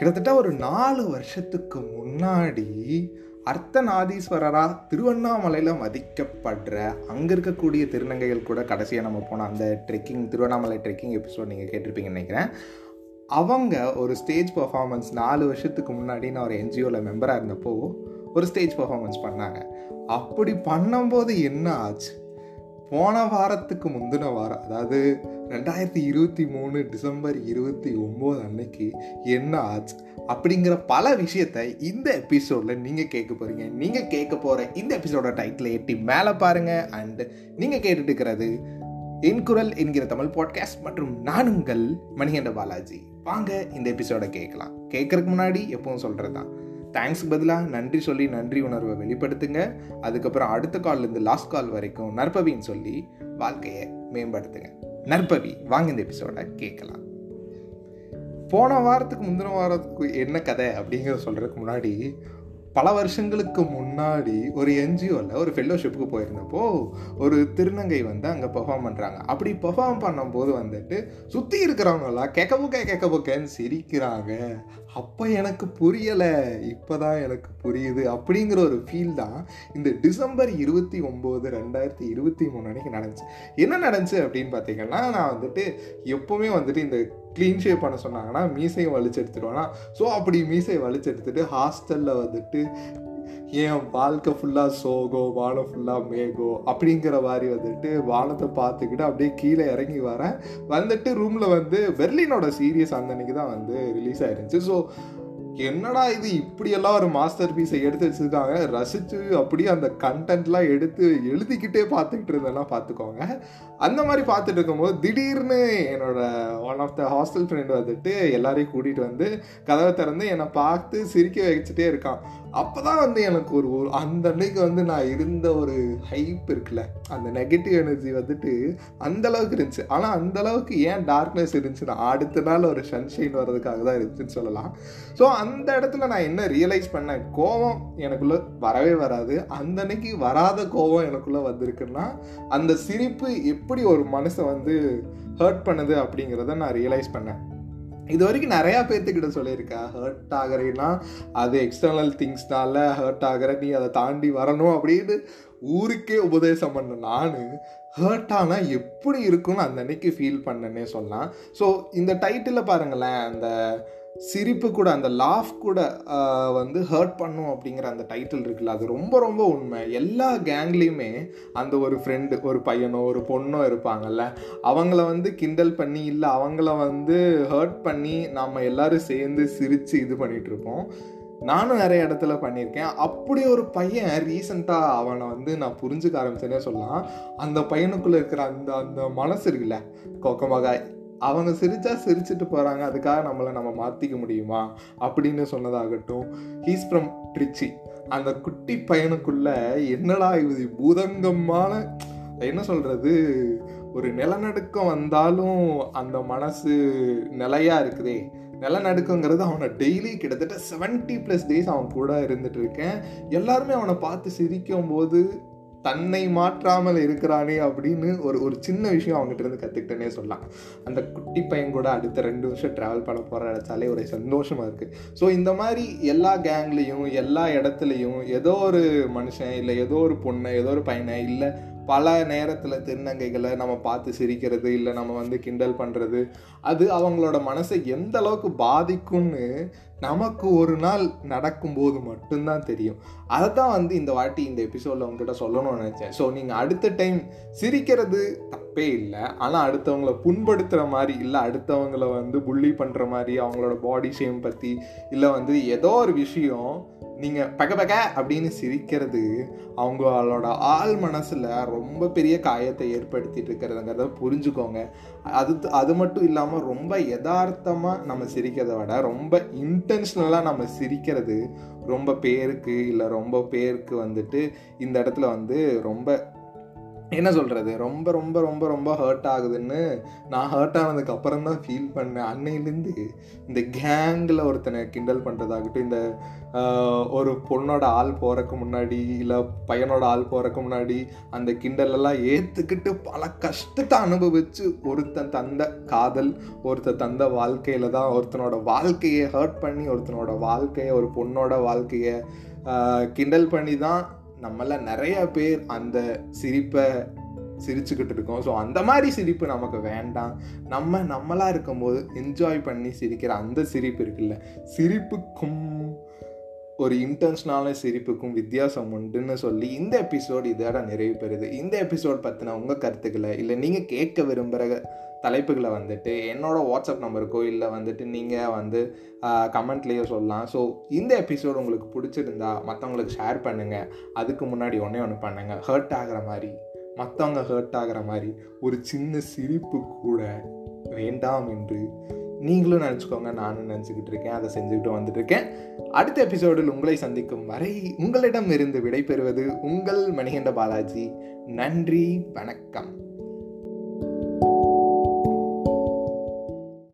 கிட்டத்தட்ட ஒரு நாலு வருஷத்துக்கு முன்னாடி அர்த்தநாதீஸ்வரரா திருவண்ணாமலையில் மதிக்கப்படுற அங்கே இருக்கக்கூடிய திருநங்கைகள் கூட கடைசியாக நம்ம போன அந்த ட்ரெக்கிங் திருவண்ணாமலை ட்ரெக்கிங் எபிசோட் நீங்கள் கேட்டிருப்பீங்கன்னு நினைக்கிறேன். அவங்க ஒரு ஸ்டேஜ் பர்ஃபார்மன்ஸ் நாலு வருஷத்துக்கு முன்னாடி நான் ஒரு என்ஜிஓவில் மெம்பராக இருந்தப்போ ஒரு ஸ்டேஜ் பர்ஃபார்மன்ஸ் பண்ணாங்க. அப்படி பண்ணும்போது என்ன ஆச்சு? போன வாரத்துக்கு முந்தின வாரம் அதாவது ரெண்டாயிரத்தி இருபத்தி மூணு டிசம்பர் இருபத்தி ஒம்பது அன்னைக்கு என்ன ஆச்சு அப்படிங்கிற பல விஷயத்த இந்த எபிசோடில் நீங்கள் கேட்க போகிறீங்க நீங்கள் கேட்க போகிற இந்த எபிசோட டைட்டில் எட்டி மேலே பாருங்கள் அண்ட் நீங்கள் கேட்டுட்டு இருக்கிறது என் குரல் என்கிற தமிழ் பாட்காஸ்ட் மற்றும் நான் உங்கள் மணிகண்ட பாலாஜி. வாங்க இந்த எபிசோட கேட்கலாம். கேட்கறதுக்கு முன்னாடி எப்பவும் சொல்கிறது தான் தேங்க்ஸ் பதிலாக நன்றி சொல்லி நன்றி உணர்வை வெளிப்படுத்துங்க. அதுக்கப்புறம் அடுத்த கால்லேருந்து லாஸ்ட் கால் வரைக்கும் நற்பவின்னு சொல்லி வாழ்க்கையை மேம்படுத்துங்க. நற்பவி வாங்க இந்த எபிசோட கேட்கலாம். போன வாரத்துக்கு முந்தின வாரத்துக்கு என்ன கதை அப்படிங்கிறத சொல்கிறதுக்கு முன்னாடி பல வருஷங்களுக்கு முன்னாடி ஒரு என்ஜிஓவில் ஒரு ஃபெல்லோஷிப்புக்கு போயிருந்தப்போ ஒரு திருநங்கை வந்து அங்கே பெர்ஃபார்ம் பண்ணுறாங்க அப்படி பெர்ஃபார்ம் பண்ணும்போது வந்துட்டு சுற்றி இருக்கிறவங்களாம் கேட்க புக்க கேட்க புக்கன்னு சிரிக்கிறாங்க. அப்போ எனக்கு புரியலை இப்போ தான் எனக்கு புரியுது அப்படிங்கிற ஒரு ஃபீல் தான் இந்த டிசம்பர் இருபத்தி ஒம்பது ரெண்டாயிரத்தி இருபத்தி மூணு அன்னைக்கு நடந்துச்சு. என்ன நடந்துச்சு அப்படின்னு பார்த்தீங்கன்னா நான் வந்துட்டு எப்போவுமே வந்துட்டு இந்த க்ளீன் ஷேப் பண்ண சொன்னாங்கன்னா மீசையை வலிச்சு ஸோ அப்படி மீசையை வலிச்சு எடுத்துட்டு ஹாஸ்டலில் வந்துட்டு என் வாழ்க்கை ஃபுல்லாக சோகோ வானம் ஃபுல்லாக மேகோ? அப்படிங்கிற மாதிரி வந்துட்டு வானத்தை பார்த்துக்கிட்டு அப்படியே கீழே இறங்கி வரேன். வந்துட்டு ரூமில் வந்து பெர்லினோட சீரியஸ் அந்த அன்னைக்கு தான் வந்து ரிலீஸ் ஆயிருந்துச்சு. ஸோ என்னடா இது இப்படியெல்லாம் ஒரு மாஸ்டர் பீஸை எடுத்து வச்சுருக்காங்க? ரசித்து அப்படியே அந்த கண்டென்ட்லாம் எடுத்து எழுதிக்கிட்டே பார்த்துக்கிட்டு இருந்தேன்னா பார்த்துக்கோங்க. அந்த மாதிரி பார்த்துட்டு இருக்கும்போது திடீர்னு என்னோட one of the hostel friend வந்துட்டு எல்லாரையும் கூட்டிகிட்டு வந்து கதவை திறந்து என்னை பார்த்து சிரிக்க வச்சுட்டே இருக்கான். அப்போ தான் வந்து எனக்கு ஒரு அந்த அன்னைக்கு வந்து நான் இருந்த ஒரு ஹைப் இருக்குல்ல அந்த நெகட்டிவ் எனர்ஜி வந்துட்டு அந்தளவுக்கு இருந்துச்சு. ஆனால் அந்தளவுக்கு ஏன் டார்க்னஸ் இருந்துச்சுன்னா அடுத்த நாள் ஒரு சன்ஷைன் வர்றதுக்காக தான் இருந்துச்சுன்னு சொல்லலாம். ஸோ அந்த அந்த இடத்துல நான் என்ன ரியலைஸ் பண்ணேன்? கோவம் எனக்குள்ள வரவே வராது. அந்த அன்னைக்கு வராத கோவம் எனக்குள்ள வந்திருக்குன்னா அந்த சிரிப்பு எப்படி ஒரு மனசை வந்து ஹர்ட் பண்ணுது அப்படிங்கிறத நான் ரியலைஸ் பண்ணேன். இது வரைக்கும் நிறையா பேர்த்துக்கிட்ட சொல்லியிருக்கேன். ஹர்ட் ஆகிறேன்னா அது எக்ஸ்டர்னல் திங்ஸ்னால ஹர்ட் ஆகிற நீ அதை தாண்டி வரணும் அப்படின்னு ஊருக்கே உபதேசம் பண்ண நான் ஹர்ட் ஆனால் எப்படி இருக்கும்னு அந்த அன்னைக்கு ஃபீல் பண்ணனே சொல்லலாம். ஸோ இந்த டைட்டிலில் பாருங்களேன் அந்த சிரிப்பு கூட அந்த லாஃப் கூட வந்து ஹர்ட் பண்ணும் அப்படிங்கிற அந்த டைட்டில் இருக்குல்ல அது ரொம்ப ரொம்ப உண்மை. எல்லா கேங்லேயுமே அந்த ஒரு ஃப்ரெண்டு ஒரு பையனோ ஒரு பொண்ணோ இருப்பாங்கல்ல அவங்கள வந்து கிண்டல் பண்ணி இல்லை அவங்கள வந்து ஹர்ட் பண்ணி நம்ம எல்லோரும் சேர்ந்து சிரித்து இது பண்ணிகிட்ருப்போம் நானும் நிறைய இடத்துல பண்ணியிருக்கேன். அப்படி ஒரு பையன் ரீசண்டாக அவனை வந்து நான் புரிஞ்சுக்க ஆரம்பிச்சேனே சொல்லலாம். அந்த பையனுக்குள்ளே இருக்கிற அந்த அந்த மனசு இருக்குல்ல கொக்கமகாய் அவங்க சிரித்தா சிரிச்சுட்டு போகிறாங்க அதுக்காக நம்மளை நம்ம மாற்றிக்க முடியுமா? அப்படின்னு சொன்னதாகட்டும் ஹீஸ் ஃப்ரம் ட்ரிச்சி அந்த குட்டி பையனுக்குள்ள என்னடா இது பூதங்கமான என்ன சொல்கிறது ஒரு நிலநடுக்கம் வந்தாலும் அந்த மனசு நிலையாக இருக்குதே. நிலநடுக்கங்கிறது அவனை டெய்லி கிட்டத்தட்ட செவன்ட்டி ப்ளஸ் டேஸ் அவன் கூட இருந்துட்டு இருக்கேன். எல்லாருமே அவனை பார்த்து சிரிக்கும் போது தன்னை மாற்றாமல் இருக்கிறானே அப்படின்னு ஒரு ஒரு சின்ன விஷயம் அவங்ககிட்ட இருந்து கற்றுக்கிட்டேனே சொல்லலாம். அந்த குட்டி பையன் கூட அடுத்த ரெண்டு வருஷம் ட்ராவல் பண்ண போகிற நினச்சாலே ஒரு சந்தோஷமாக இருக்குது ஸோ இந்த மாதிரி எல்லா கேங்லேயும் எல்லா இடத்துலையும் ஏதோ ஒரு மனுஷன் இல்லை ஏதோ ஒரு பொண்ணை ஏதோ ஒரு பையனை இல்லை பல நேரத்தில் திருநங்கைகளை நம்ம பார்த்து சிரிக்கிறது இல்லை நம்ம வந்து கிண்டல் பண்ணுறது அது அவங்களோட மனசை எந்த அளவுக்கு பாதிக்கும்னு நமக்கு ஒரு நாள் நடக்கும்போது மட்டும்தான் தெரியும். அதை தான் வந்து இந்த வாட்டி இந்த எபிசோடில் உங்ககிட்ட சொல்லணும்னு நினச்சேன். ஸோ நீங்கள் அடுத்த டைம் சிரிக்கிறது தப்பே இல்லை. ஆனால் அடுத்தவங்கள புண்படுத்துகிற மாதிரி இல்லை அடுத்தவங்கள வந்து புள்ளி பண்ணுற மாதிரி அவங்களோட பாடி ஷேம் பற்றி இல்லை வந்து ஏதோ ஒரு விஷயம் நீங்கள் பக பக அப்படின்னு சிரிக்கிறது அவங்களோட ஆள் மனசில் ரொம்ப பெரிய காயத்தை ஏற்படுத்திட்டு இருக்கிறதுங்கிறத புரிஞ்சுக்கோங்க. அது அது மட்டும் இல்லாமல் ரொம்ப யதார்த்தமாக நம்ம சிரிக்கிறத விட ரொம்ப இன்டென்ஷனலாக நம்ம சிரிக்கிறது ரொம்ப பேருக்கு இல்லை ரொம்ப பேருக்கு வந்துட்டு இந்த இடத்துல வந்து ரொம்ப என்ன சொல்கிறது ரொம்ப ரொம்ப ரொம்ப ரொம்ப ஹர்ட் ஆகுதுன்னு நான் ஹர்ட் ஆனதுக்கு அப்புறம் தான் ஃபீல் பண்ணேன். அன்னையிலேருந்து இந்த கேங்கில் ஒருத்தனை கிண்டல் பண்ணுறதாகட்டும் இந்த ஒரு பொண்ணோட ஆள் போகிறக்கு முன்னாடி இல்லை பையனோட ஆள் போகிறக்கு முன்னாடி அந்த கிண்டலெல்லாம் ஏற்றுக்கிட்டு பல கஷ்டத்தை அனுபவித்து ஒருத்தன் தந்த காதல் ஒருத்தன் தந்த வாழ்க்கையில் தான் ஒருத்தனோட வாழ்க்கையை ஹர்ட் பண்ணி ஒருத்தனோட வாழ்க்கையை ஒரு பொண்ணோட வாழ்க்கையை கிண்டல் பண்ணி தான் நம்மள நிறைய பேர் அந்த சிரிப்பை சிரிச்சுக்கிட்டு இருக்கோம். ஸோ அந்த மாதிரி சிரிப்பு நமக்கு வேண்டாம். நம்ம நம்மளாக இருக்கும்போது என்ஜாய் பண்ணி சிரிக்கிற அந்த சிரிப்பு இருக்குல்ல. சிரிப்புக்கும் ஒரு இன்டென்ஷனான சிரிப்புக்கும் வித்தியாசம் உண்டுன்னு சொல்லி இந்த எபிசோட் இதோட நிறைவு பெறுது. இந்த எபிசோட் பற்றின உங்கள் கருத்துக்களை இல்லை நீங்கள் கேட்க விரும்புகிற தலைப்புகளை வந்துட்டு என்னோட வாட்ஸ்அப் நம்பருக்கோ இல்லை வந்துட்டு நீங்கள் வந்து கமெண்ட்லேயோ சொல்லலாம். ஸோ இந்த எபிசோட் உங்களுக்கு பிடிச்சிருந்தா மற்றவங்களுக்கு ஷேர் பண்ணுங்கள் அதுக்கு முன்னாடி ஒன்றே ஒன்று பண்ணுங்கள் ஹர்ட் ஆகிற மாதிரி மற்றவங்க ஹர்ட் ஆகிற மாதிரி ஒரு சின்ன சிரிப்பு கூட வேண்டாம் என்று நீங்களும் நினச்சிக்கோங்க நானும் நினச்சிக்கிட்டு இருக்கேன் அதை செஞ்சுக்கிட்டு வந்துட்டுருக்கேன். அடுத்த எபிசோடில் உங்களை சந்திக்கும் வரை உங்களிடம் இருந்து விடைபெறுவது உங்கள் மணிகண்ட பாலாஜி. நன்றி வணக்கம்.